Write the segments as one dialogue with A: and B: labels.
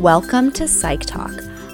A: Welcome to Psych Talk.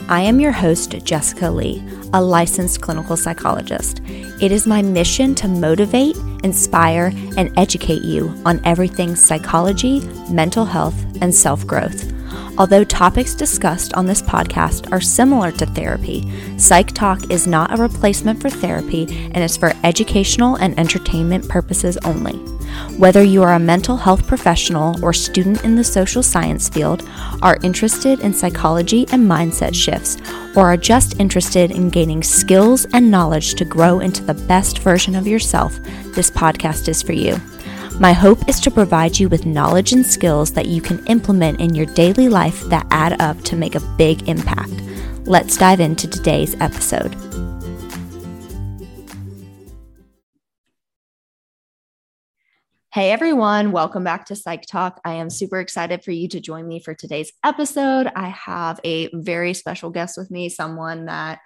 A: I am your host, Jessica Leigh, a licensed clinical psychologist. It is my mission to motivate, inspire, and educate you on everything psychology, mental health, and self growth. Although topics discussed on this podcast are similar to therapy, Psych Talk is not a replacement for therapy and is for educational and entertainment purposes only. Whether you are a mental health professional or student in the social science field, are interested in psychology and mindset shifts, or are just interested in gaining skills and knowledge to grow into the best version of yourself, this podcast is for you. My hope is to provide you with knowledge and skills that you can implement in your daily life that add up to make a big impact. Let's dive into today's episode. Hey everyone, welcome back to Psych Talk. I am super excited for you to join me for today's episode. I have a very special guest with me, someone that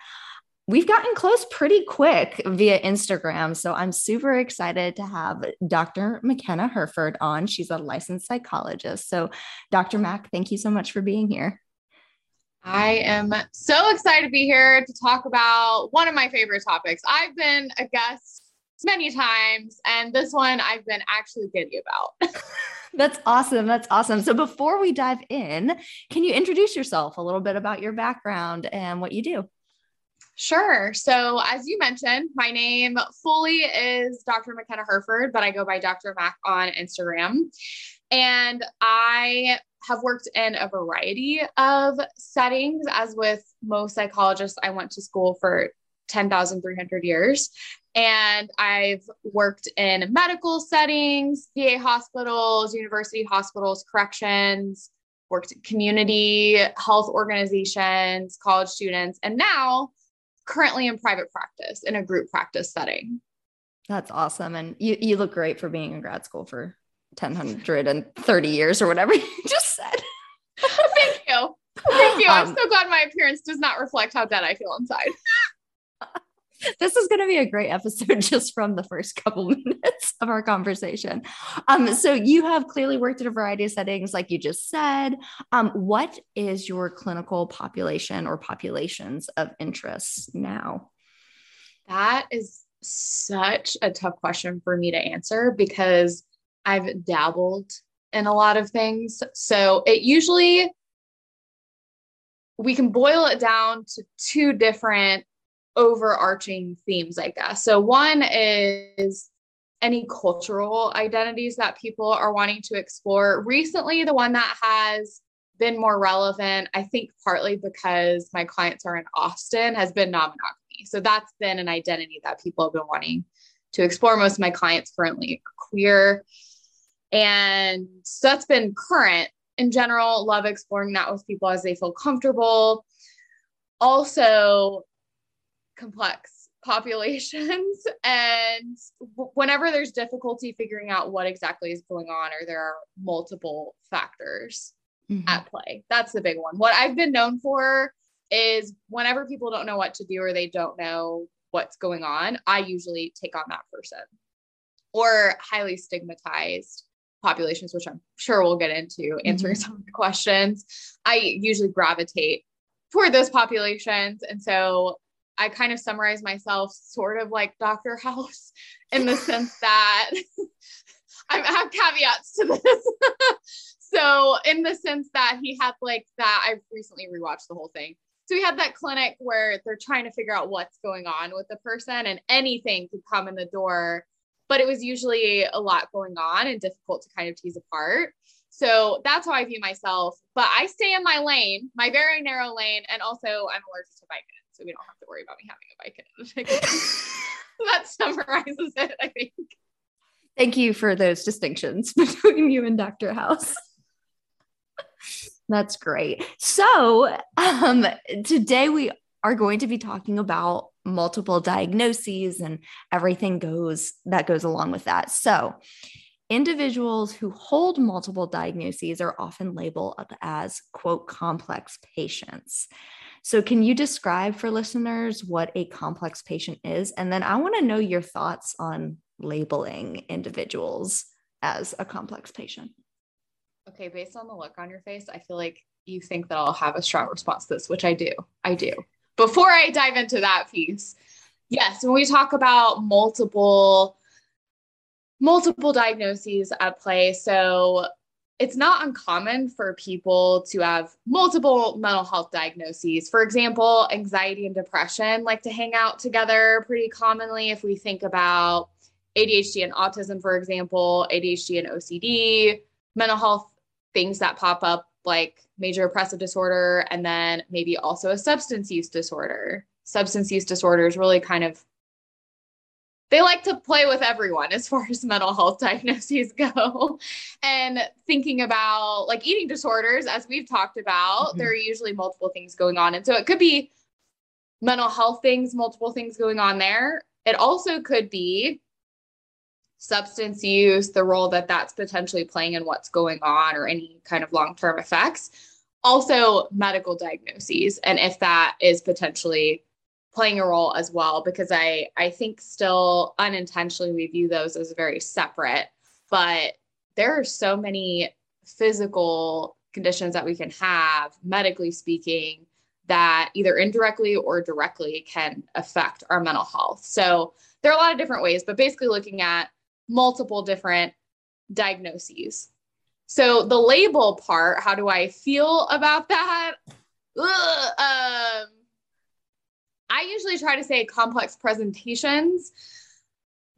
A: we've gotten close pretty quick via Instagram. So I'm super excited to have Dr. McKenna Hereford on. She's a licensed psychologist. So, Dr. Mac, thank you so much for being here.
B: I am so excited to be here to talk about one of my favorite topics. I've been a guest many times, and this one I've been actually giddy about.
A: That's awesome. That's awesome. So, before we dive in, can you introduce yourself a little bit about your background and what you do?
B: Sure. So, as you mentioned, my name fully is Dr. McKenna Hereford, but I go by Dr. Mac on Instagram. And I have worked in a variety of settings. As with most psychologists, I went to school for 10,300 years. And I've worked in medical settings, VA hospitals, university hospitals, corrections, worked in community health organizations, college students, and now currently in private practice in a group practice setting.
A: That's awesome. And you, you look great for being in grad school for 1030 years or whatever you just said.
B: Thank you. Thank you. I'm um, so glad my appearance does not reflect how dead I feel inside
A: this is going to be a great episode just from the first couple minutes of our conversation. Um, so you have clearly worked in a variety of settings, like you just said. Um, what is your clinical population or populations of interest now?
B: That is such a tough question for me to answer because I've dabbled in a lot of things. So it usually we can boil it down to two different overarching themes, I guess. So, one is any cultural identities that people are wanting to explore. Recently, the one that has been more relevant, I think partly because my clients are in Austin, has been non monogamy. So, that's been an identity that people have been wanting to explore. Most of my clients currently are queer. And so that's been current in general. Love exploring that with people as they feel comfortable. Also, complex populations and whenever there's difficulty figuring out what exactly is going on or there are multiple factors mm-hmm. at play that's the big one what i've been known for is whenever people don't know what to do or they don't know what's going on i usually take on that person or highly stigmatized populations which i'm sure we'll get into answering mm-hmm. some of the questions i usually gravitate toward those populations and so I kind of summarize myself sort of like Dr. House in the sense that I have caveats to this. so, in the sense that he had like that, I recently rewatched the whole thing. So, he had that clinic where they're trying to figure out what's going on with the person, and anything could come in the door, but it was usually a lot going on and difficult to kind of tease apart. So that's how I view myself. But I stay in my lane, my very narrow lane, and also I'm allergic to Vicodin so we don't have to worry about me having a bike. that summarizes it, I think.
A: Thank you for those distinctions between you and Dr. House. That's great. So, um, today we are going to be talking about multiple diagnoses and everything goes that goes along with that. So, individuals who hold multiple diagnoses are often labeled as quote complex patients. So, can you describe for listeners what a complex patient is? And then I want to know your thoughts on labeling individuals as a complex patient.
B: Okay, based on the look on your face, I feel like you think that I'll have a strong response to this, which I do. I do. Before I dive into that piece, yes, when we talk about multiple multiple diagnoses at play, so it's not uncommon for people to have multiple mental health diagnoses. For example, anxiety and depression like to hang out together pretty commonly if we think about ADHD and autism, for example, ADHD and OCD, mental health things that pop up like major depressive disorder, and then maybe also a substance use disorder. Substance use disorders really kind of they like to play with everyone as far as mental health diagnoses go. and thinking about like eating disorders, as we've talked about, mm-hmm. there are usually multiple things going on. And so it could be mental health things, multiple things going on there. It also could be substance use, the role that that's potentially playing in what's going on, or any kind of long term effects. Also, medical diagnoses, and if that is potentially playing a role as well, because I I think still unintentionally we view those as very separate, but there are so many physical conditions that we can have, medically speaking, that either indirectly or directly can affect our mental health. So there are a lot of different ways, but basically looking at multiple different diagnoses. So the label part, how do I feel about that? Ugh, um, I usually try to say complex presentations.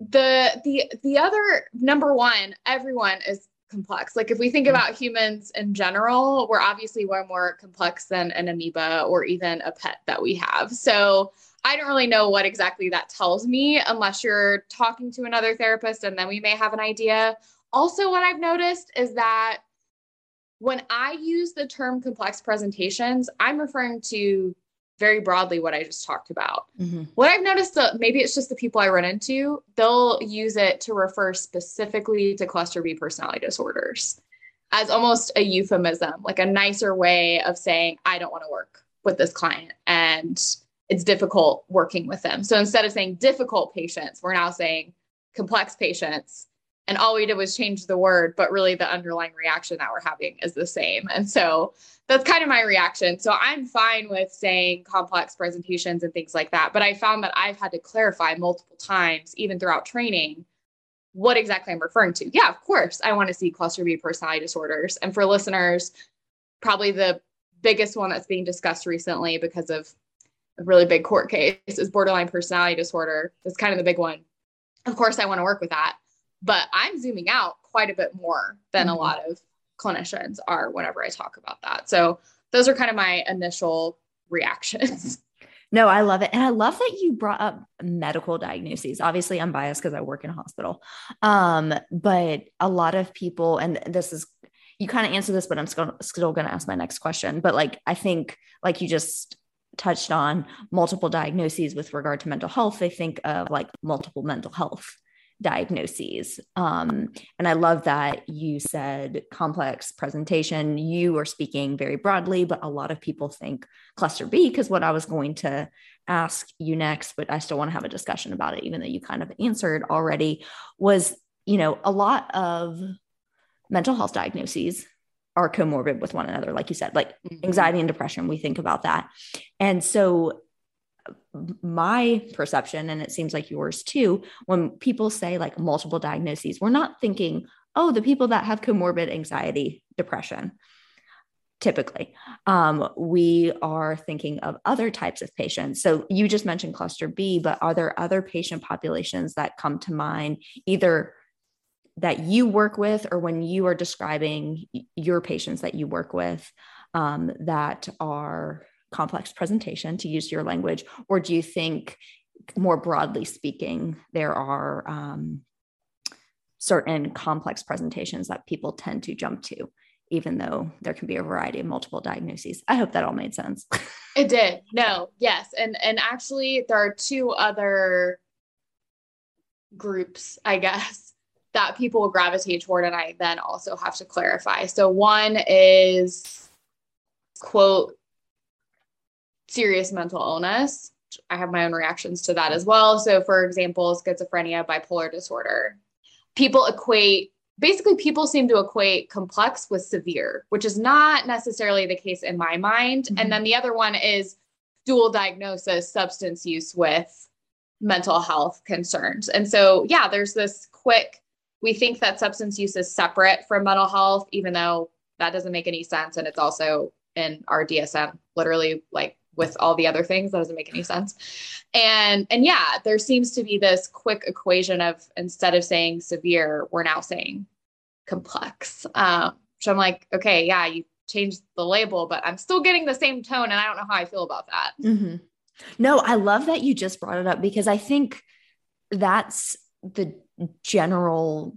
B: The the the other number one, everyone is complex. Like if we think mm-hmm. about humans in general, we're obviously way more complex than an amoeba or even a pet that we have. So I don't really know what exactly that tells me unless you're talking to another therapist and then we may have an idea. Also, what I've noticed is that when I use the term complex presentations, I'm referring to very broadly what I just talked about. Mm-hmm. What I've noticed, that maybe it's just the people I run into, they'll use it to refer specifically to cluster B personality disorders as almost a euphemism, like a nicer way of saying, I don't want to work with this client. And it's difficult working with them. So instead of saying difficult patients, we're now saying complex patients. And all we did was change the word, but really the underlying reaction that we're having is the same. And so that's kind of my reaction. So I'm fine with saying complex presentations and things like that. But I found that I've had to clarify multiple times, even throughout training, what exactly I'm referring to. Yeah, of course, I want to see cluster B personality disorders. And for listeners, probably the biggest one that's being discussed recently because of a really big court case is borderline personality disorder. That's kind of the big one. Of course, I want to work with that, but I'm zooming out quite a bit more than mm-hmm. a lot of clinicians are whenever I talk about that. So those are kind of my initial reactions.
A: No, I love it. And I love that you brought up medical diagnoses. Obviously, I'm biased because I work in a hospital. Um, but a lot of people, and this is, you kind of answer this, but I'm still, still going to ask my next question. But like, I think, like you just touched on multiple diagnoses with regard to mental health, they think of like multiple mental health diagnoses. Um, and I love that you said complex presentation. You are speaking very broadly, but a lot of people think cluster B because what I was going to ask you next, but I still want to have a discussion about it, even though you kind of answered already, was, you know, a lot of mental health diagnoses are comorbid with one another like you said like mm-hmm. anxiety and depression we think about that and so my perception and it seems like yours too when people say like multiple diagnoses we're not thinking oh the people that have comorbid anxiety depression typically. Um, we are thinking of other types of patients. So you just mentioned cluster b but are there other patient populations that come to mind either that you work with or when you are describing your patients that you work with um, that are complex presentation to use your language or do you think more broadly speaking there are um, certain complex presentations that people tend to jump to even though there can be a variety of multiple diagnoses? I hope that all made sense.
B: It did. No yes. And and actually there are two other groups i guess that people will gravitate toward and I then also have to clarify. So one is quote serious mental illness. I have my own reactions to that as well. So for example, schizophrenia, bipolar disorder. People equate basically people seem to equate complex with severe, which is not necessarily the case in my mind. Mm-hmm. And then the other one is dual diagnosis substance use with mental health concerns. And so, yeah, there's this quick, we think that substance use is separate from mental health, even though that doesn't make any sense. And it's also in our DSM, literally like with all the other things that doesn't make any sense. And and yeah there seems to be this quick equation of instead of saying severe we're now saying complex um so i'm like okay yeah you changed the label but i'm still getting the same tone and i don't know how i feel about that.
A: Mm-hmm. no i love that you just brought it up because i think that's the general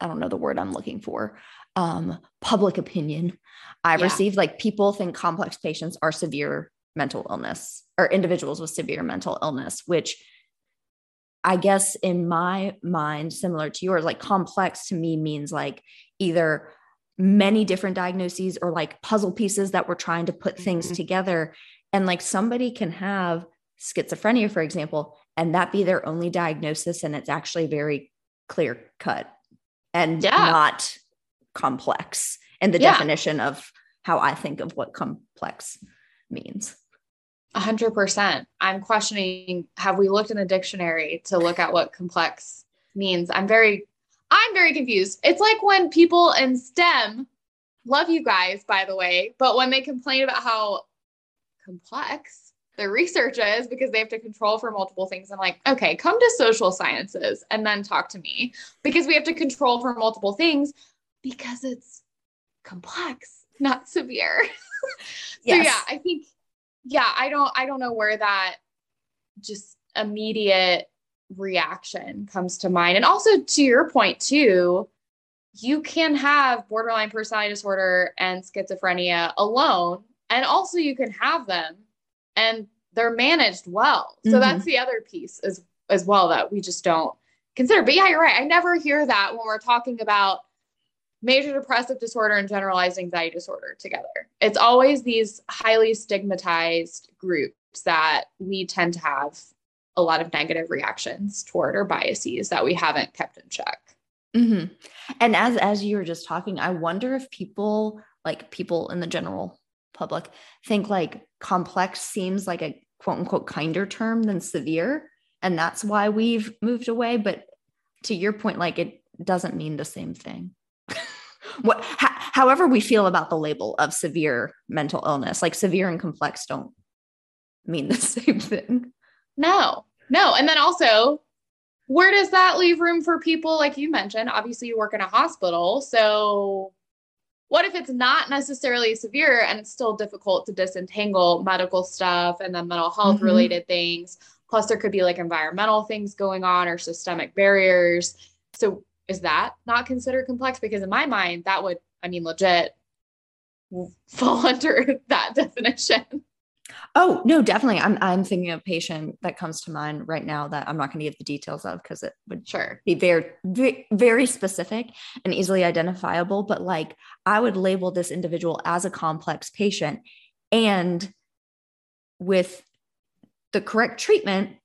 A: i don't know the word i'm looking for um, public opinion I've yeah. received. Like people think complex patients are severe mental illness or individuals with severe mental illness, which I guess in my mind, similar to yours, like complex to me means like either many different diagnoses or like puzzle pieces that we're trying to put things mm-hmm. together. And like somebody can have schizophrenia, for example, and that be their only diagnosis. And it's actually very clear cut and yeah. not complex and the yeah. definition of how I think of what complex means.
B: A hundred percent. I'm questioning, have we looked in the dictionary to look at what complex means? I'm very, I'm very confused. It's like when people in STEM love you guys, by the way, but when they complain about how complex their research is because they have to control for multiple things. I'm like, okay, come to social sciences and then talk to me because we have to control for multiple things because it's complex, not severe. yes. So yeah, I think yeah, I don't I don't know where that just immediate reaction comes to mind. And also to your point too, you can have borderline personality disorder and schizophrenia alone and also you can have them and they're managed well. So mm-hmm. that's the other piece as as well that we just don't consider. But yeah, you're right. I never hear that when we're talking about major depressive disorder and generalized anxiety disorder together. It's always these highly stigmatized groups that we tend to have a lot of negative reactions toward or biases that we haven't kept in check.
A: Mm-hmm. And as as you were just talking, I wonder if people like people in the general public think like complex seems like a quote unquote kinder term than severe, and that's why we've moved away. But to your point, like it doesn't mean the same thing what however we feel about the label of severe mental illness like severe and complex don't mean the same thing.
B: No no. And then also where does that leave room for people like you mentioned? Obviously you work in a hospital so what if it's not necessarily severe and it's still difficult to disentangle medical stuff and then mental health mm-hmm. related things? Plus there could be like environmental things going on or systemic barriers. So is that not considered complex? Because in my mind, that would, I mean, legit fall under that definition.
A: Oh no, definitely. I'm I'm thinking of a patient that comes to mind right now that I'm not going to give the details of because it would
B: sure
A: be very very specific and easily identifiable. But like I would label this individual as a complex patient, and with the correct treatment,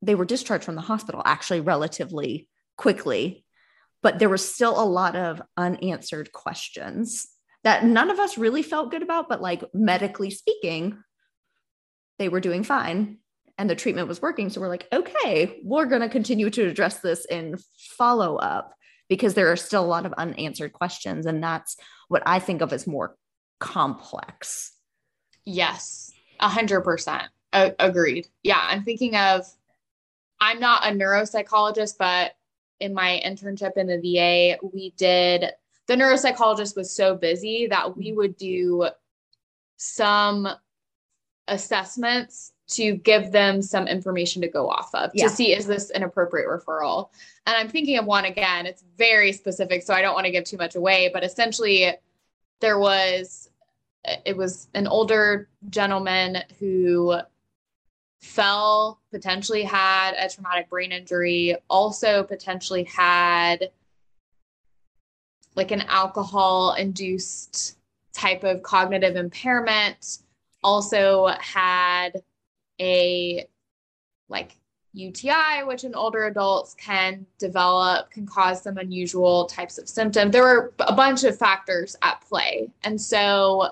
A: they were discharged from the hospital actually relatively quickly but there was still a lot of unanswered questions that none of us really felt good about but like medically speaking they were doing fine and the treatment was working. So we're like okay we're going to continue to address this in follow up because there are still a lot of unanswered questions. And that's what i think of as more complex.
B: Yes a hundred percent. Agreed. Yeah i'm thinking of i'm not a neuropsychologist but in my internship in the VA, we did the neuropsychologist was so busy that we mm-hmm. would do some assessments to give them some information to go off of yeah. to see is this an appropriate referral. And I'm thinking of one again, it's very specific, so I don't want to give too much away, but essentially there was it was an older gentleman who fell, potentially had a traumatic brain injury, also potentially had like an alcohol induced type of cognitive impairment, also had a like UTI, which in older adults can develop, can cause some unusual types of symptoms. There were a bunch of factors at play. And so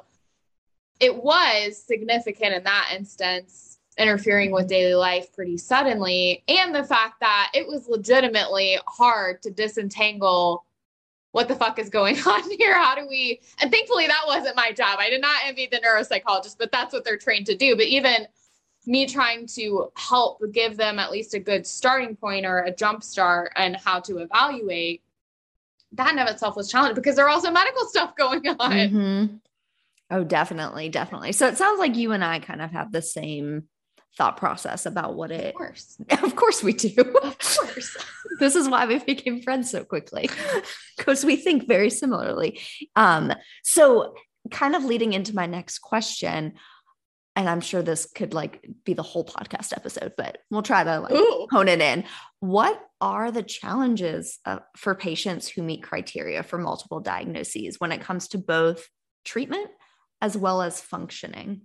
B: it was significant in that instance, interfering with daily life pretty suddenly. And the fact that it was legitimately hard to disentangle what the fuck is going on here? How do we? And thankfully, that wasn't my job. I did not envy the neuropsychologist, but that's what they're trained to do. But even me trying to help give them at least a good starting point or a jump start and how to evaluate that in of itself was challenging because there are also medical stuff going on.
A: Mm-hmm. Oh, definitely, definitely. So it sounds like you and I kind of have the same thought process about what it.
B: Of course,
A: of course we do.
B: Of course,
A: this is why we became friends so quickly because we think very similarly. Um, so kind of leading into my next question, and I'm sure this could like be the whole podcast episode, but we'll try to like Ooh. hone it in. What are the challenges uh, for patients who meet criteria for multiple diagnoses when it comes to both treatment as well as functioning?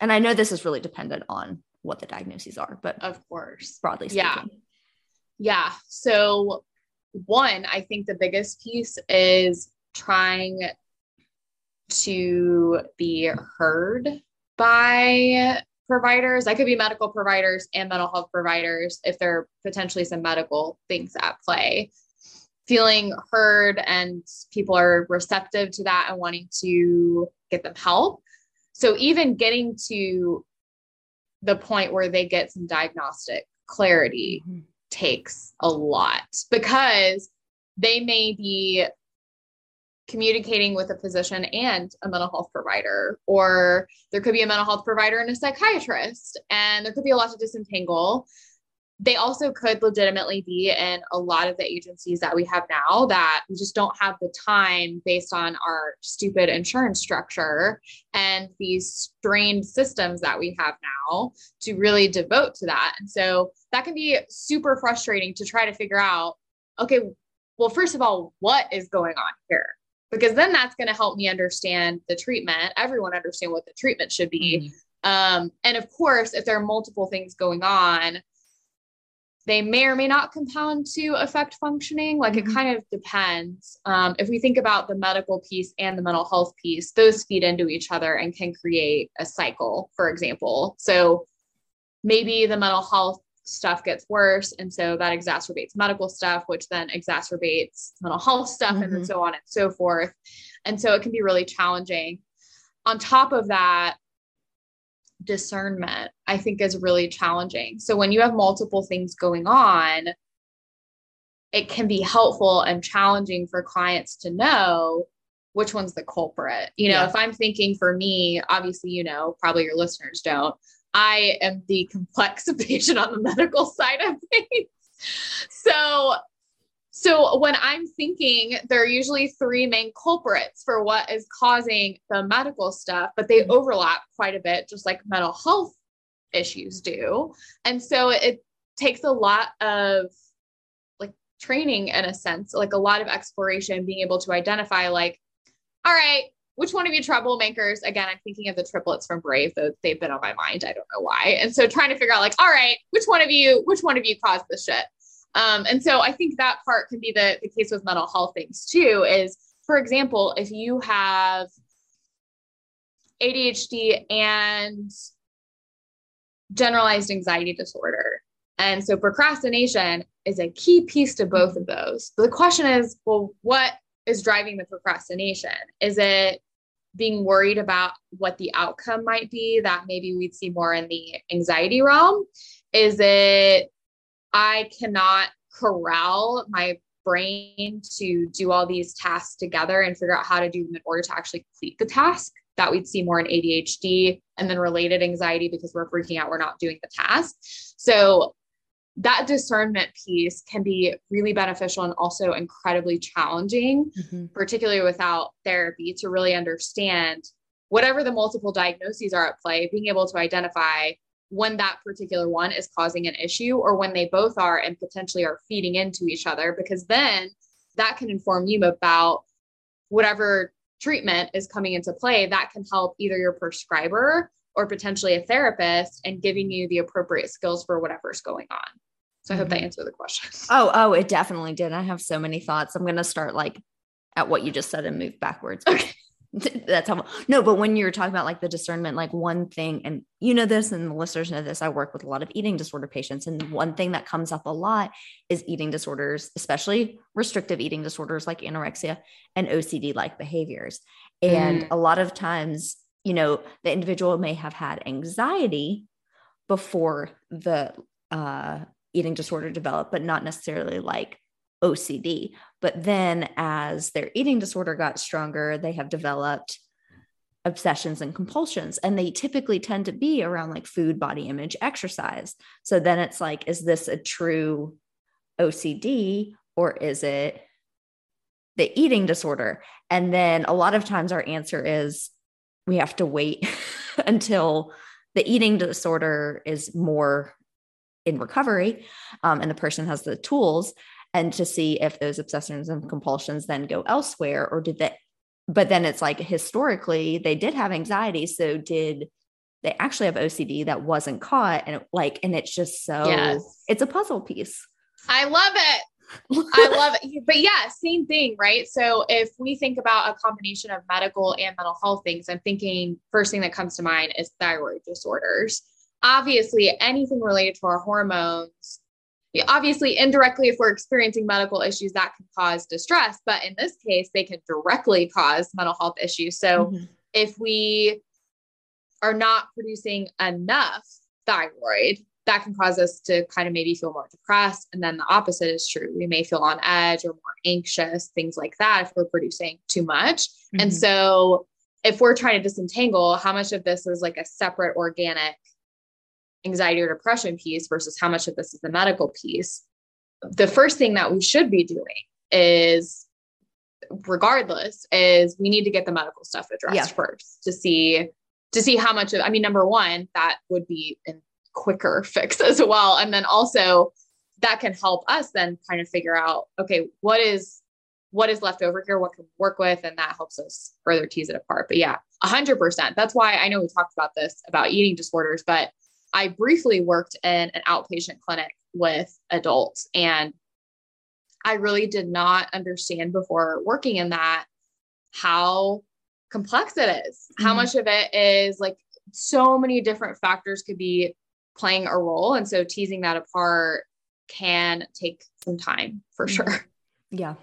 A: And I know this is really dependent on what the diagnoses are, but
B: of course,
A: broadly speaking.
B: Yeah. Yeah. So, one, I think the biggest piece is trying to be heard by providers. I could be medical providers and mental health providers if there are potentially some medical things at play. Feeling heard and people are receptive to that and wanting to get them help. So, even getting to the point where they get some diagnostic clarity mm-hmm. takes a lot because they may be communicating with a physician and a mental health provider, or there could be a mental health provider and a psychiatrist, and there could be a lot to disentangle. They also could legitimately be in a lot of the agencies that we have now that we just don't have the time based on our stupid insurance structure and these strained systems that we have now to really devote to that. And so that can be super frustrating to try to figure out okay, well, first of all, what is going on here? because then that's going to help me understand the treatment everyone understand what the treatment should be mm-hmm. um, and of course if there are multiple things going on they may or may not compound to affect functioning like mm-hmm. it kind of depends um, if we think about the medical piece and the mental health piece those feed into each other and can create a cycle for example so maybe the mental health stuff gets worse. And so that exacerbates medical stuff, which then exacerbates mental health stuff, mm-hmm. and so on and so forth. And so it can be really challenging. On top of that, discernment, I think, is really challenging. So when you have multiple things going on, it can be helpful and challenging for clients to know which one's the culprit. You know, yeah. if I'm thinking for me, obviously, you know, probably your listeners don't, I am the complex patient on the medical side of things. So, so when I'm thinking, there are usually three main culprits for what is causing the medical stuff, but they mm-hmm. overlap quite a bit, just like mental health issues do. And so it takes a lot of like training in a sense, like a lot of exploration, being able to identify, like, all right, which one of you troublemakers? Again, I'm thinking of the triplets from Brave, though they've been on my mind. I don't know why. And so trying to figure out, like, all right, which one of you, which one of you caused this shit? Um, and so I think that part can be the, the case with mental health things too, is for example, if you have ADHD and generalized anxiety disorder. And so procrastination is a key piece to both of those. But the question is, well, what is driving the procrastination? Is it being worried about what the outcome might be that maybe we'd see more in the anxiety realm? Is it I cannot corral my brain to do all these tasks together and figure out how to do them in order to actually complete the task? That we'd see more in ADHD and then related anxiety because we're freaking out, we're not doing the task. So that discernment piece can be really beneficial and also incredibly challenging, mm-hmm. particularly without therapy, to really understand whatever the multiple diagnoses are at play, being able to identify when that particular one is causing an issue or when they both are and potentially are feeding into each other, because then that can inform you about whatever treatment is coming into play that can help either your prescriber or potentially a therapist and giving you the appropriate skills for whatever's going on. So I hope that mm-hmm. answered the question.
A: Oh, oh, it definitely did. I have so many thoughts. I'm going to start like at what you just said and move backwards. Okay. That's how no, but when you're talking about like the discernment, like one thing, and you know this, and the listeners know this, I work with a lot of eating disorder patients. And one thing that comes up a lot is eating disorders, especially restrictive eating disorders like anorexia and OCD like behaviors. And mm. a lot of times, you know, the individual may have had anxiety before the uh, eating disorder developed, but not necessarily like OCD. But then as their eating disorder got stronger, they have developed obsessions and compulsions. And they typically tend to be around like food, body image, exercise. So then it's like, is this a true OCD or is it the eating disorder? And then a lot of times our answer is we have to wait until the eating disorder is more in recovery um, and the person has the tools and to see if those obsessions and compulsions then go elsewhere or did they but then it's like historically they did have anxiety so did they actually have ocd that wasn't caught and it, like and it's just so yes. it's a puzzle piece
B: i love it I love it. But yeah, same thing, right? So if we think about a combination of medical and mental health things, I'm thinking first thing that comes to mind is thyroid disorders. Obviously, anything related to our hormones obviously indirectly if we're experiencing medical issues that can cause distress but in this case they can directly cause mental health issues so mm-hmm. if we are not producing enough thyroid that can cause us to kind of maybe feel more depressed and then the opposite is true we may feel on edge or more anxious things like that if we're producing too much mm-hmm. and so if we're trying to disentangle how much of this is like a separate organic anxiety or depression piece versus how much of this is the medical piece, the first thing that we should be doing is regardless is we need to get the medical stuff addressed yeah. first to see to see how much of i mean number one that would be a quicker fix as well. And then also that can help us then kind of figure out okay what is what is left over here? What can we work with? And that helps us further tease it apart. But yeah 100% that's why i know we talked about this about eating disorders but I briefly worked in an outpatient clinic with adults and I really did not understand before working in that how complex it is, mm-hmm. how much of it is like so many different factors could be playing a role. And so teasing that apart can take some time for mm-hmm. sure.
A: Yeah.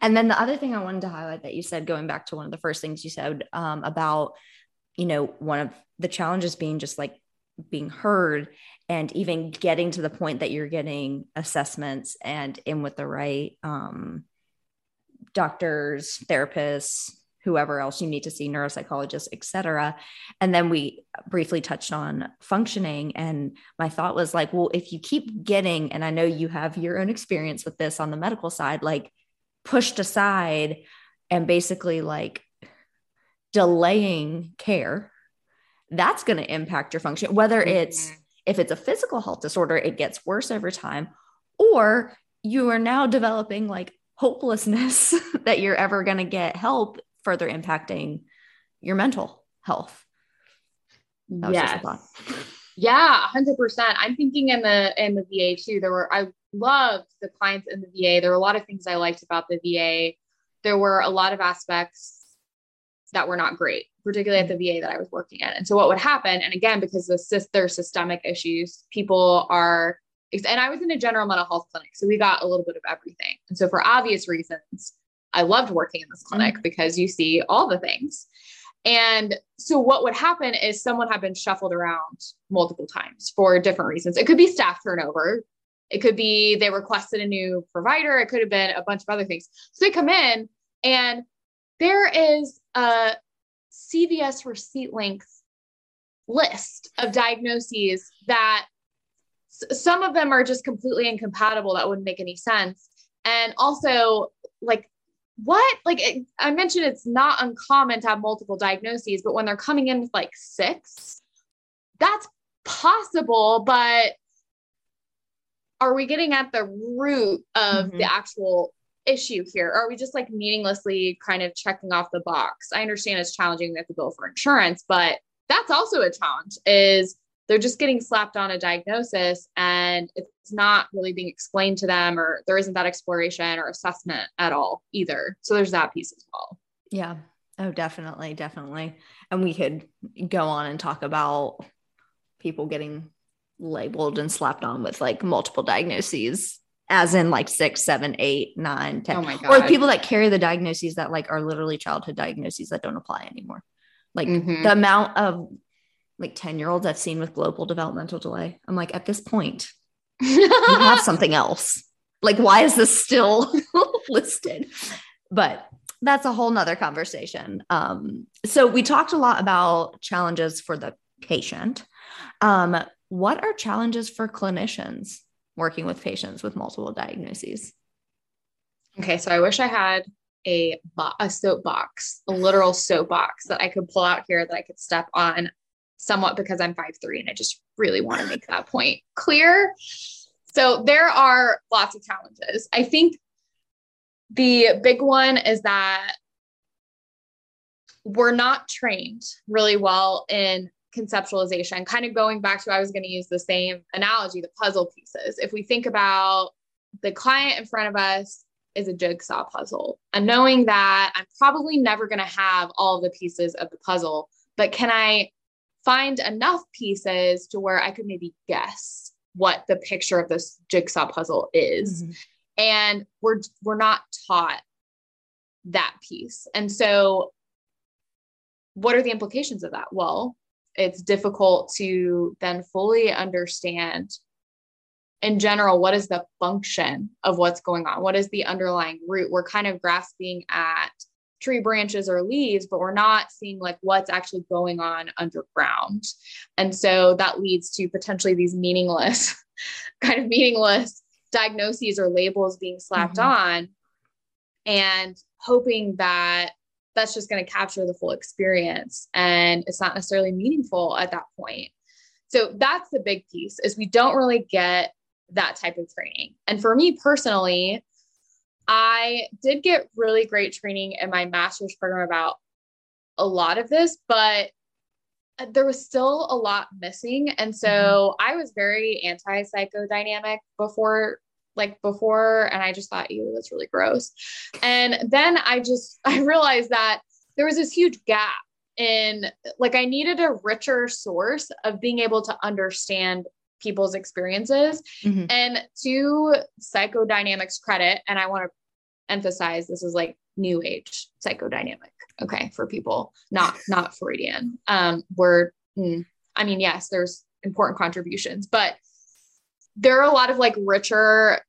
A: And then the other thing I wanted to highlight that you said, going back to one of the first things you said um, about, you know, one of the challenges being just like being heard and even getting to the point that you're getting assessments and in with the right um, doctors therapists whoever else you need to see neuropsychologists etc and then we briefly touched on functioning. And my thought was like well if you keep getting and i know you have your own experience with this on the medical side like pushed aside and basically like delaying care that's going to impact your function whether it's mm-hmm. if it's a physical health disorder it gets worse over time or you are now developing like hopelessness that you're ever going to get help further impacting your mental health.
B: Yes. yeah 100% i'm thinking in the in the va too. There were i loved the clients in the va there were a lot of things i liked about the va there were a lot of aspects that were not great particularly at the VA that I was working at. And so what would happen, and again, because the, there's systemic issues, people are, and I was in a general mental health clinic, so we got a little bit of everything. And so for obvious reasons, I loved working in this clinic mm-hmm. because you see all the things. And so what would happen is someone had been shuffled around multiple times for different reasons. It could be staff turnover. It could be they requested a new provider. It could have been a bunch of other things. So they come in and there is a CVS receipt length list of diagnoses that s- some of them are just completely incompatible that wouldn't make any sense and also like what like it, i mentioned it's not uncommon to have multiple diagnoses but when they're coming in with like six that's possible but are we getting at the root of mm-hmm. the actual issue here? Are we just like meaninglessly kind of checking off the box? I understand it's challenging. We have to bill for insurance, but that's also a challenge is they're just getting slapped on a diagnosis and it's not really being explained to them or there isn't that exploration or assessment at all either. So there's that piece as well.
A: Yeah. Oh, definitely, definitely. And we could go on and talk about people getting labeled and slapped on with like multiple diagnoses as in like six, seven, eight, nine, ten, oh or people that carry the diagnoses that like are literally childhood diagnoses that don't apply anymore. Like mm-hmm. the amount of like 10 year olds I've seen with global developmental delay. I'm like, at this point, you have something else. Like, why is this still listed? But that's a whole nother conversation. Um, so we talked a lot about challenges for the patient. Um, what are challenges for clinicians? Working with patients with multiple diagnoses.
B: Okay, so I wish I had a a soapbox, a literal soapbox that I could pull out here that I could step on somewhat because I'm five three and I just really want to make that point clear. So there are lots of challenges. I think the big one is that we're not trained really well in conceptualization, kind of going back to, I was going to use the same analogy, the puzzle pieces. If we think about the client in front of us is a jigsaw puzzle, and knowing that I'm probably never going to have all the pieces of the puzzle, but can I find enough pieces to where I could maybe guess what the picture of this jigsaw puzzle is? Mm-hmm. And we're we're not taught that piece. And so what are the implications of that? Well, it's difficult to then fully understand in general what is the function of what's going on? What is the underlying root? We're kind of grasping at tree branches or leaves but we're not seeing like what's actually going on underground. And so that leads to potentially these meaningless kind of meaningless diagnoses or labels being slapped mm-hmm. on and hoping that that's just going to capture the full experience and it's not necessarily meaningful at that point. So that's the big piece is we don't really get that type of training. And for me personally i did get really great training in my master's program about a lot of this but there was still a lot missing. And so mm-hmm. i was very anti psychodynamic before like before and I just thought, ew, that's really gross. And then I just I realized that there was this huge gap in like I needed a richer source of being able to understand people's experiences. Mm-hmm. And to psychodynamics credit, and I want to emphasize this is like new age psychodynamic, okay, for people, not not Freudian. Um, where mm, I mean, yes, there's important contributions, but there are a lot of like richer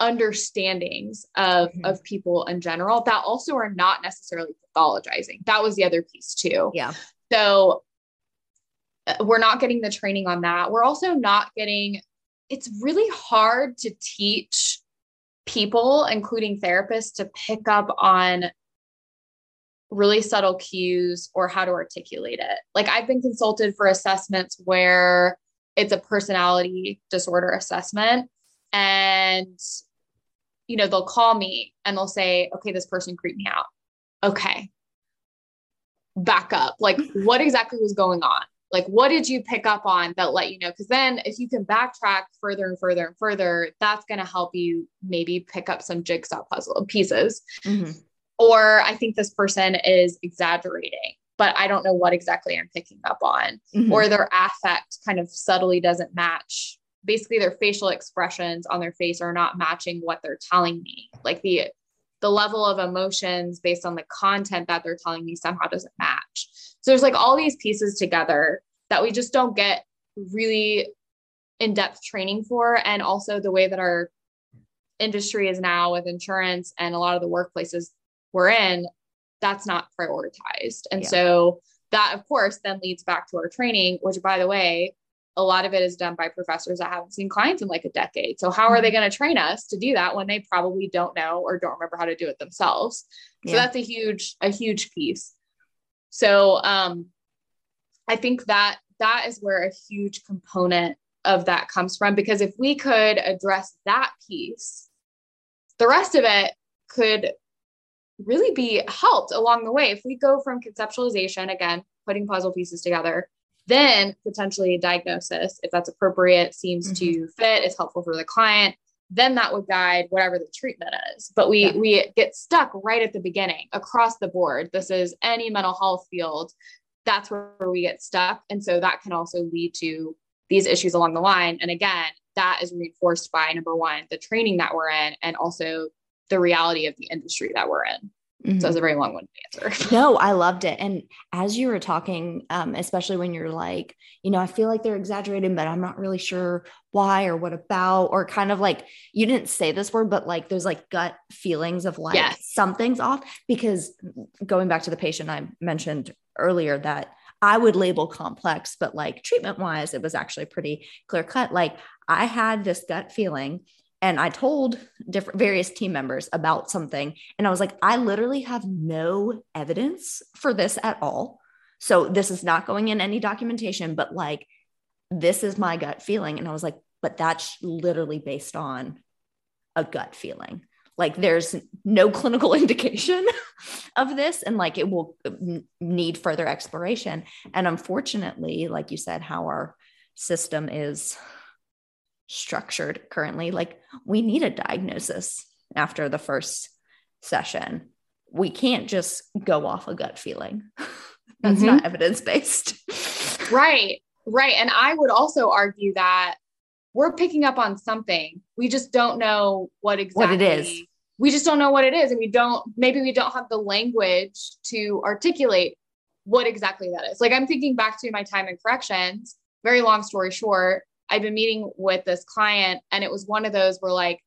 B: understandings of mm-hmm. of people in general that also are not necessarily pathologizing. That was the other piece too.
A: Yeah.
B: So uh, we're not getting the training on that. We're also not getting it's really hard to teach people including therapists to pick up on really subtle cues or how to articulate it. Like i've been consulted for assessments where it's a personality disorder assessment. And you know they'll call me and they'll say okay this person creeped me out. Okay. Back up. Like what exactly was going on? Like what did you pick up on that let you know? Because then if you can backtrack further and further and further that's going to help you maybe pick up some jigsaw puzzle pieces. Mm-hmm. or i think this person is exaggerating but I don't know what exactly I'm picking up on, mm-hmm. or their affect kind of subtly doesn't match. Basically, their facial expressions on their face are not matching what they're telling me. Like the the level of emotions based on the content that they're telling me somehow doesn't match. So there's like all these pieces together that we just don't get really in-depth training for and also the way that our industry is now with insurance and a lot of the workplaces we're in that's not prioritized. And yeah. so that, of course, then leads back to our training, which, by the way, a lot of it is done by professors that haven't seen clients in like a decade. So, how are they mm-hmm. going to train us to do that when they probably don't know or don't remember how to do it themselves? So, yeah. that's a huge, a huge piece. So, um, I think that that is where a huge component of that comes from because if we could address that piece, the rest of it could really be helped along the way. If we go from conceptualization, again, putting puzzle pieces together. Then potentially a diagnosis, if that's appropriate, seems mm-hmm. to fit, is helpful for the client. Then that would guide whatever the treatment is. But we yeah. we get stuck right at the beginning across the board. This is any mental health field. That's where we get stuck. And so that can also lead to these issues along the line. And again, that is reinforced by number one, the training that we're in, and also the reality of the industry that we're in. Mm-hmm. So it's a very long one to answer.
A: no, I loved it. And as you were talking, um, especially when you're like, you know, I feel like they're exaggerating, but I'm not really sure why or what about, or kind of like you didn't say this word, but like there's like gut feelings of like yes. something's off. Because going back to the patient I mentioned earlier, that I would label complex, but like treatment wise, it was actually pretty clear cut. Like I had this gut feeling and I told different various team members about something and I was like I literally have no evidence for this at all. So this is not going in any documentation but like this is my gut feeling and I was like but that's literally based on a gut feeling. Like there's no clinical indication of this and like it will need further exploration and unfortunately like you said how our system is structured currently. Like we need a diagnosis after the first session. We can't just go off a gut feeling. That's mm-hmm. not evidence based.
B: right. Right. And I would also argue that we're picking up on something. We just don't know what exactly
A: what it is.
B: We just don't know what it is. And we don't, maybe we don't have the language to articulate what exactly that is. Like I'm thinking back to my time in corrections, very long story short, I've been meeting with this client, and it was one of those where, like,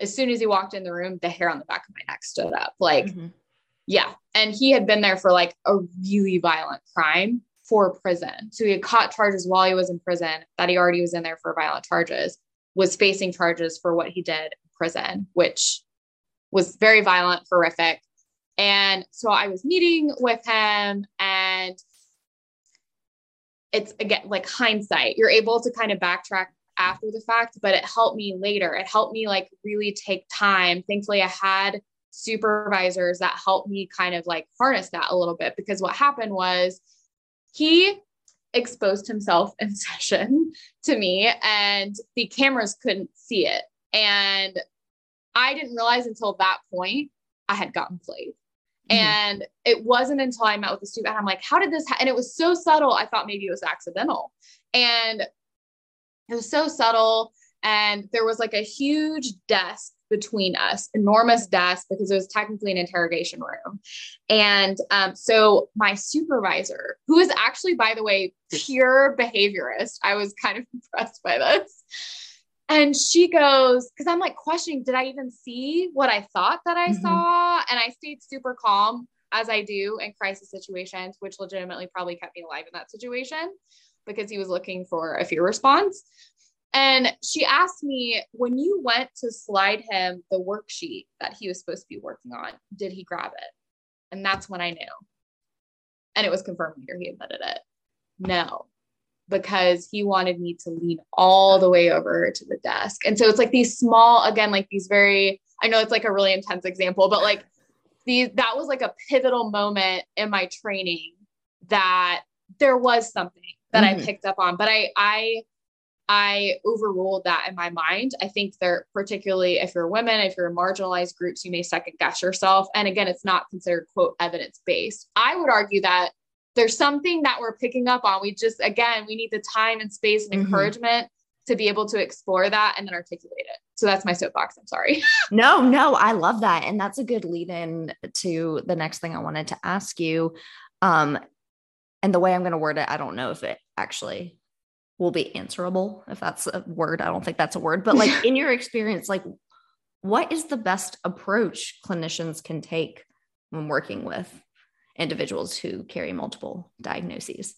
B: as soon as he walked in the room, the hair on the back of my neck stood up. Like, mm-hmm. yeah. And he had been there for like a really violent crime for prison. So he had caught charges while he was in prison that he already was in there for violent charges, was facing charges for what he did in prison, which was very violent, horrific. And so I was meeting with him and it's again like hindsight. You're able to kind of backtrack after the fact, but it helped me later. It helped me like really take time. Thankfully, I had supervisors that helped me kind of like harness that a little bit because what happened was he exposed himself in session to me and the cameras couldn't see it. And I didn't realize until that point I had gotten played. Mm-hmm. And it wasn't until I met with the student, I'm like, how did this happen? And it was so subtle. I thought maybe it was accidental. And it was so subtle. And there was like a huge desk between us, enormous desk, because it was technically an interrogation room. And um, so my supervisor, who is actually, by the way, pure behaviorist, I was kind of impressed by this and she goes, because I'm like questioning, did I even see what I thought that I mm-hmm. saw? And I stayed super calm as I do in crisis situations, which legitimately probably kept me alive in that situation because he was looking for a fear response. And she asked me, when you went to slide him the worksheet that he was supposed to be working on, did he grab it? And that's when I knew. And it was confirmed later, he admitted it. No because he wanted me to lean all the way over to the desk. And so it's like these small, again, like these very, I know it's like a really intense example, but like these, that was like a pivotal moment in my training that there was something that mm-hmm. I picked up on, but I, I, I overruled that in my mind. I think they're particularly if you're women, if you're in marginalized groups, you may second guess yourself. And again, it's not considered quote evidence based. I would argue that there's something that we're picking up on. We just, again, we need the time and space and mm-hmm. encouragement to be able to explore that and then articulate it. So that's my soapbox. I'm sorry.
A: no, no, I love that. And that's a good lead in to the next thing I wanted to ask you. Um, and the way I'm going to word it, I don't know if it actually will be answerable, if that's a word. I don't think that's a word, but like in your experience, like what is the best approach clinicians can take when working with individuals who carry multiple diagnoses?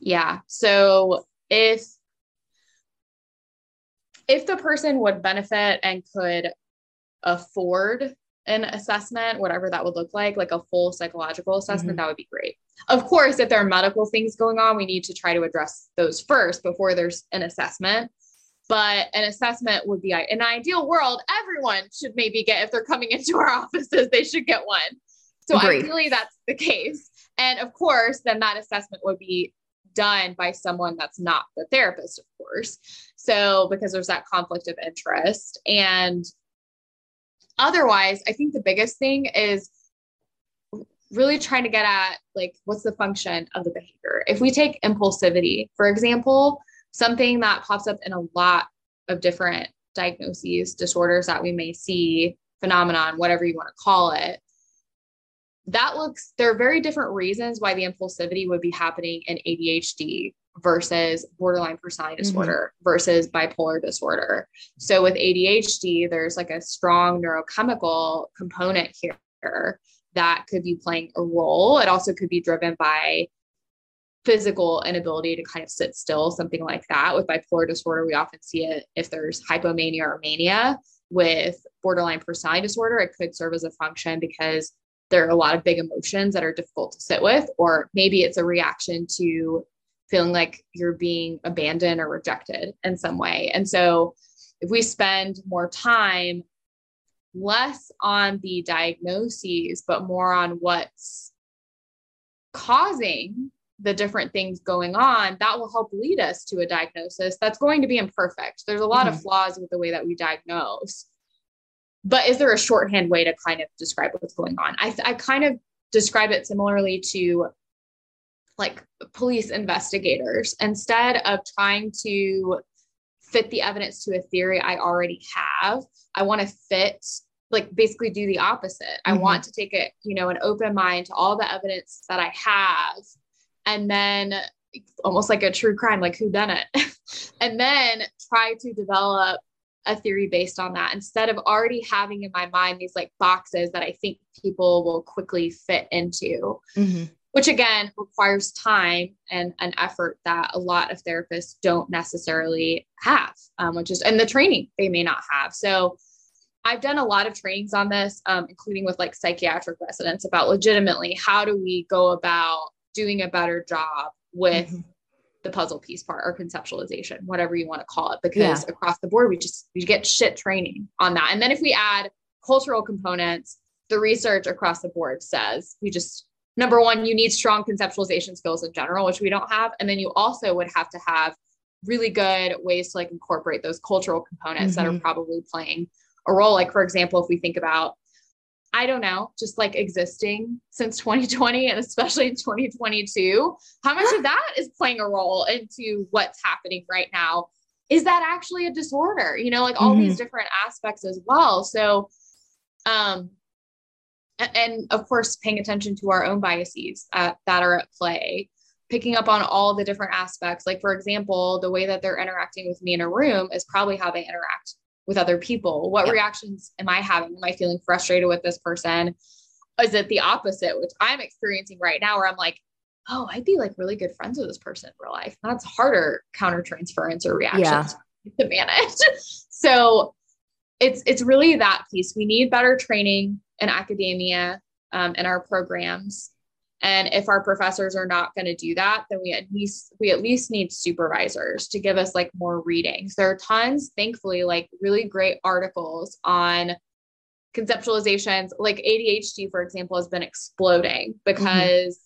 B: Yeah. So if if the person would benefit and could afford an assessment, whatever that would look like, like a full psychological assessment, mm-hmm. that would be great. Of course, if there are medical things going on, we need to try to address those first before there's an assessment. But an assessment would be in an ideal world, everyone should maybe get, if they're coming into our offices, they should get one. So Agreed. ideally, that's the case. and of course, then that assessment would be done by someone that's not the therapist, of course. So, because there's that conflict of interest. And otherwise, I think the biggest thing is really trying to get at like what's the function of the behavior. If we take impulsivity, for example, something that pops up in a lot of different diagnoses, disorders that we may see, phenomenon, whatever you want to call it, that looks, there are very different reasons why the impulsivity would be happening in ADHD versus borderline personality mm-hmm. disorder mm-hmm. versus bipolar disorder. So with ADHD, there's like a strong neurochemical component here that could be playing a role. It also could be driven by physical inability to kind of sit still, something like that. With bipolar disorder, we often see it if there's hypomania or mania. With borderline personality disorder, it could serve as a function because there are a lot of big emotions that are difficult to sit with, or maybe it's a reaction to feeling like you're being abandoned or rejected in some way. And so, if we spend more time less on the diagnoses, but more on what's causing the different things going on, that will help lead us to a diagnosis that's going to be imperfect. There's a lot mm-hmm. of flaws with the way that we diagnose. But is there a shorthand way to kind of describe what's going on? I, I kind of describe it similarly to like police investigators. Instead of trying to fit the evidence to a theory I already have, I want to fit like basically do the opposite. Mm-hmm. I want to take it, you know, an open mind to all the evidence that I have and then almost like a true crime, like who done it? and then try to develop a theory based on that instead of already having in my mind these like boxes that I think people will quickly fit into. Mm-hmm. Which again requires time and an effort that a lot of therapists don't necessarily have, um, which is, and the training they may not have. So, I've done a lot of trainings on this, um, including with like psychiatric residents about legitimately how do we go about doing a better job with mm-hmm. The puzzle piece part or conceptualization, whatever you want to call it, because yeah. across the board, we just, we get shit training on that. And then if we add cultural components, the research across the board says we just, number one, you need strong conceptualization skills in general, which we don't have. And then you also would have to have really good ways to like incorporate those cultural components mm-hmm. that are mm-hmm. probably playing a role. Like, for example, if we think about, I don't know, just like existing since 2020 and especially in 2022, how much of that is playing a role into what's happening right now? Is that actually a disorder? You know, like all mm-hmm. these different aspects as well. So, um, and of course, paying attention to our own biases uh, that are at play, picking up on all the different aspects. Like, for example, the way that they're interacting with me in a room is probably how they interact with other people? What reactions am I having? Am I feeling frustrated with this person? Is it the opposite, which I'm experiencing right now, where I'm like, oh, I'd be like really good friends with this person in real life. That's harder counter transference or reactions yeah. to manage. so it's it's really that piece. We need better training in academia um, in our programs and if our professors are not going to do that, then we at least we at least need supervisors to give us like more readings. There are tons, thankfully, like really great articles on conceptualizations. Like ADHD, for example, has been exploding mm-hmm. because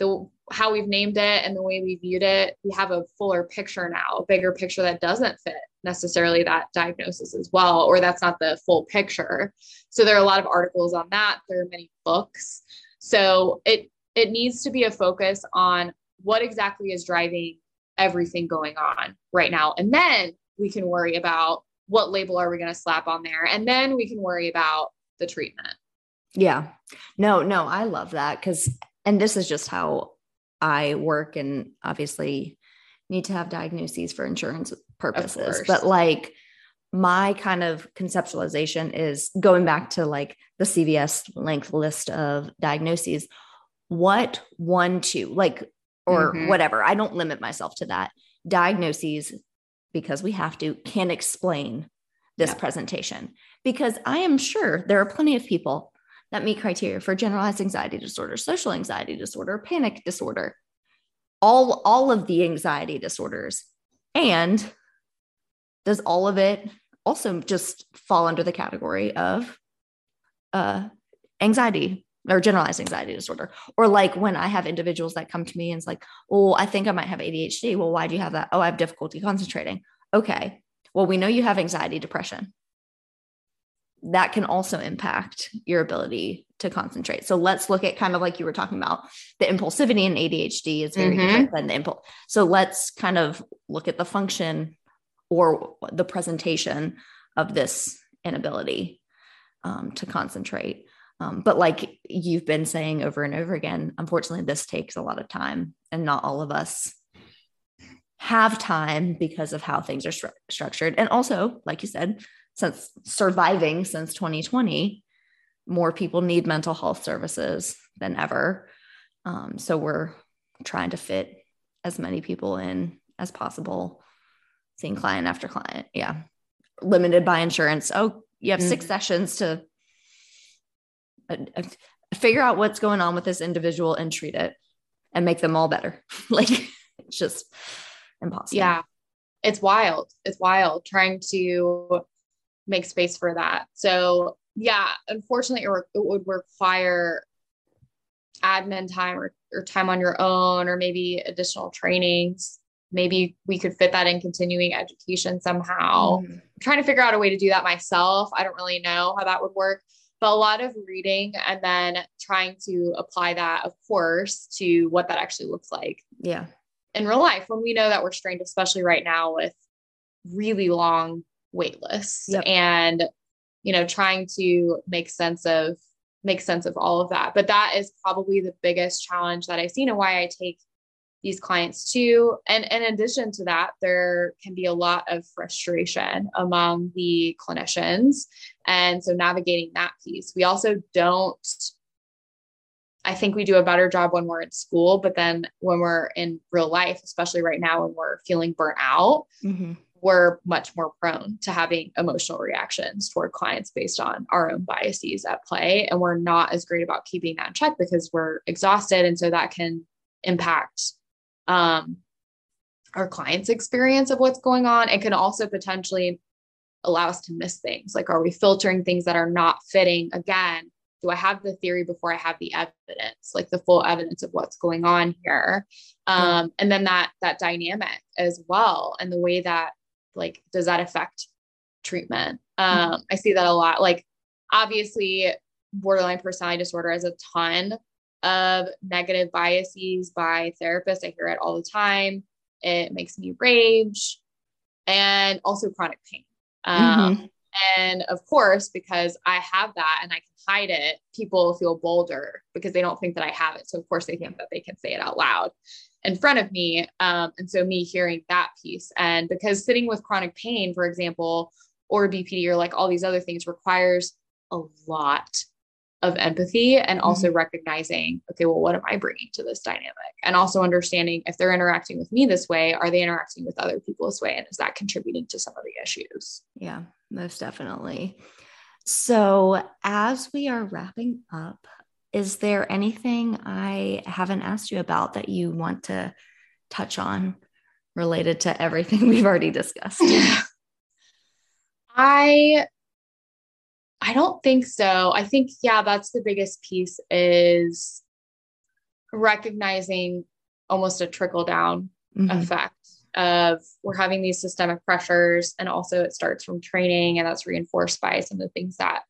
B: mm-hmm. the how we've named it and the way we viewed it, we have a fuller picture now, a bigger picture that doesn't fit necessarily that diagnosis as well, or that's not the full picture. So there are a lot of articles on that. There are many books. So it it needs to be a focus on what exactly is driving everything going on right now. And then we can worry about what label are we going to slap on there. And then we can worry about the treatment.
A: Yeah. No, no, I love that because, and this is just how I work and obviously need to have diagnoses for insurance purposes. But like, my kind of conceptualization is going back to like the CVS length list of diagnoses what one, two, like, or mm-hmm. whatever. I don't limit myself to that. Diagnoses, because we have to, can explain this yeah. presentation. Because I am sure there are plenty of people that meet criteria for generalized anxiety disorder, social anxiety disorder, panic disorder, all, all of the anxiety disorders. And does all of it also just fall under the category of uh, anxiety or generalized anxiety disorder. Or like when I have individuals that come to me and it's like, oh, I think I might have ADHD. Well, why do you have that? Oh, I have difficulty concentrating. Okay. Well, we know you have anxiety, depression. That can also impact your ability to concentrate. So let's look at kind of like you were talking about the impulsivity in ADHD is very mm-hmm. different than the impulse. So let's kind of look at the function or the presentation of this inability um, to concentrate. Um, but like you've been saying over and over again, unfortunately, this takes a lot of time, and not all of us have time because of how things are stru- structured. And also, like you said, since surviving since 2020, more people need mental health services than ever. Um, so we're trying to fit as many people in as possible, seeing client after client. Yeah. Limited by insurance. Oh, you have mm-hmm. six sessions to figure out what's going on with this individual and treat it and make them all better. like it's just impossible.
B: Yeah. It's wild. It's wild trying to make space for that. So, yeah, unfortunately, it, re- it would require admin time or, or time on your own, or maybe additional trainings. Maybe we could fit that in continuing education somehow. Mm-hmm. Trying to figure out a way to do that myself. I don't really know how that would work but a lot of reading and then trying to apply that, of course, to what that actually looks like.
A: Yeah.
B: In real life, when we know that we're strained, especially right now with really long wait lists yep. and, you know, trying to make sense of make sense of all of that. But that is probably the biggest challenge that I've seen and why I take these clients too. And in addition to that, there can be a lot of frustration among the clinicians. And so navigating that piece, we also don't, I think we do a better job when we're in school, but then when we're in real life, especially right now when we're feeling burnt out, mm-hmm. we're much more prone to having emotional reactions toward clients based on our own biases at play. And we're not as great about keeping that in check because we're exhausted. And so that can impact um, our client's experience of what's going on. It can also potentially allow us to miss things. Like, are we filtering things that are not fitting? Again, do I have the theory before I have the evidence, like the full evidence of what's going on here? Um, and then that that dynamic as well, and the way that like does that affect treatment? Um, I see that a lot. Like, obviously, borderline personality disorder has a ton of negative biases by therapists. I hear it all the time. It makes me rage and also chronic pain. Um, mm-hmm. And of course, because I have that and I can hide it, people feel bolder because they don't think that I have it. So, of course, they think that they can say it out loud in front of me. Um, and so, me hearing that piece, and because sitting with chronic pain, for example, or BPD or like all these other things requires a lot of empathy and also mm-hmm. recognizing, okay, well, what am I bringing to this dynamic? And also understanding if they're interacting with me this way, are they interacting with other people this way? And is that contributing to some of the issues?
A: Yeah, most definitely. So, as we are wrapping up, is there anything I haven't asked you about that you want to touch on related to everything we've already discussed?
B: I I don't think so. I think, yeah, that's the biggest piece is recognizing almost a trickle down mm-hmm. effect of we're having these systemic pressures. And also it starts from training and that's reinforced by some of the things that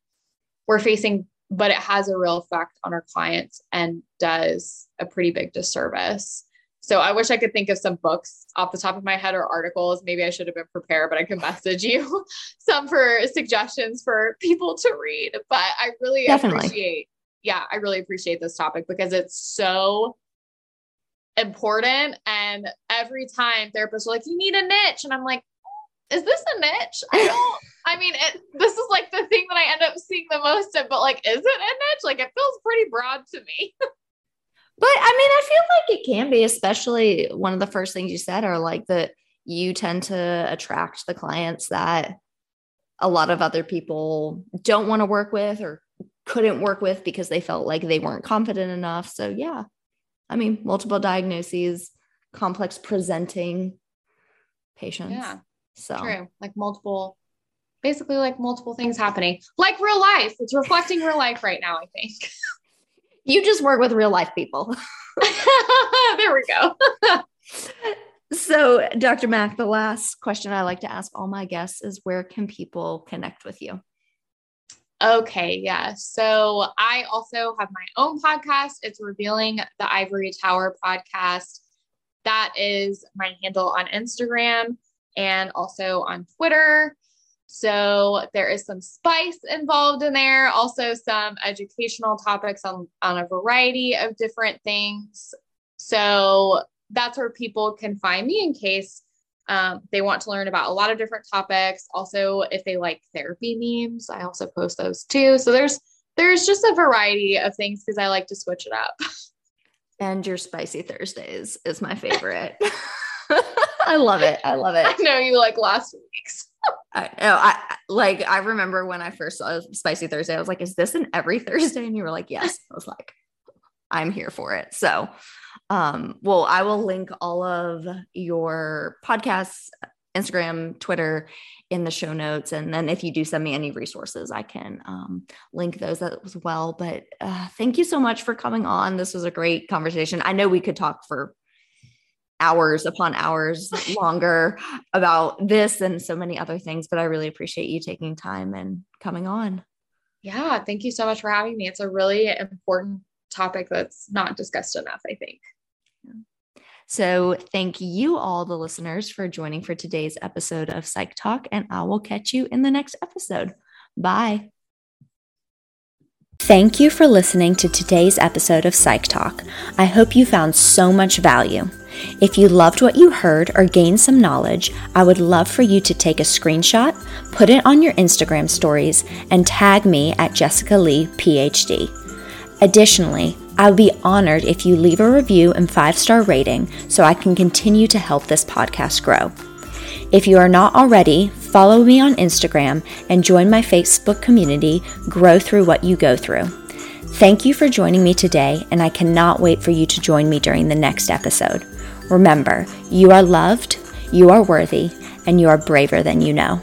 B: we're facing, but it has a real effect on our clients and does a pretty big disservice so I wish I could think of some books off the top of my head or articles. Maybe I should have been prepared, but I can message you some for suggestions for people to read. But I really Definitely. appreciate, yeah, I really appreciate this topic because it's so important. And every time therapists are like, you need a niche. And I'm like, is this a niche? I don't, I mean, it, this is like the thing that I end up seeing the most of, but like, is it a niche? Like, it feels pretty broad to me.
A: But I mean, I feel like it can be, especially one of the first things you said are like that you tend to attract the clients that a lot of other people don't want to work with or couldn't work with because they felt like they weren't confident enough. So, yeah, I mean, multiple diagnoses, complex presenting patients.
B: Yeah. So, true. Like multiple, basically, like multiple things happening, like real life. It's reflecting real life right now, I think.
A: You just work with real life people.
B: there we go.
A: so, Dr. Mac, the last question I like to ask all my guests is where can people connect with you?
B: Okay, yeah. So I also have my own podcast. It's Revealing the Ivory Tower podcast. That is my handle on Instagram and also on Twitter. So there is some spice involved in there, also some educational topics on, on a variety of different things. So that's where people can find me in case um, they want to learn about a lot of different topics. Also, if they like therapy memes, I also post those too. So there's there's just a variety of things because I like to switch it up.
A: And your spicy Thursdays is my favorite. I love it. I love it. I
B: know you like last week's.
A: I. I like. I remember when I first saw Spicy Thursday. I was like, "Is this an every Thursday?" And you were like, "Yes." I was like, "I'm here for it." So, um, well, I will link all of your podcasts, Instagram, Twitter in the show notes. And then if you do send me any resources, I can um, link those as well. But uh, thank you so much for coming on. This was a great conversation. I know we could talk for hours upon hours longer about this and so many other things, but I really appreciate you taking time and coming on.
B: Yeah, thank you so much for having me. It's a really important topic that's not discussed enough, I think.
A: So, thank you all, the listeners, for joining for today's episode of Psych Talk, and I will catch you in the next episode. Bye. Thank you for listening to today's episode of Psych Talk. I hope you found so much value. If you loved what you heard or gained some knowledge, I would love for you to take a screenshot, put it on your Instagram stories, and tag me at Jessica Leigh, PhD. Additionally, I would be honored if you leave a review and five star rating so I can continue to help this podcast grow. If you are not already, follow me on Instagram and join my Facebook community, Grow Through What You Go Through. Thank you for joining me today, and I cannot wait for you to join me during the next episode. Remember, you are loved, you are worthy, and you are braver than you know.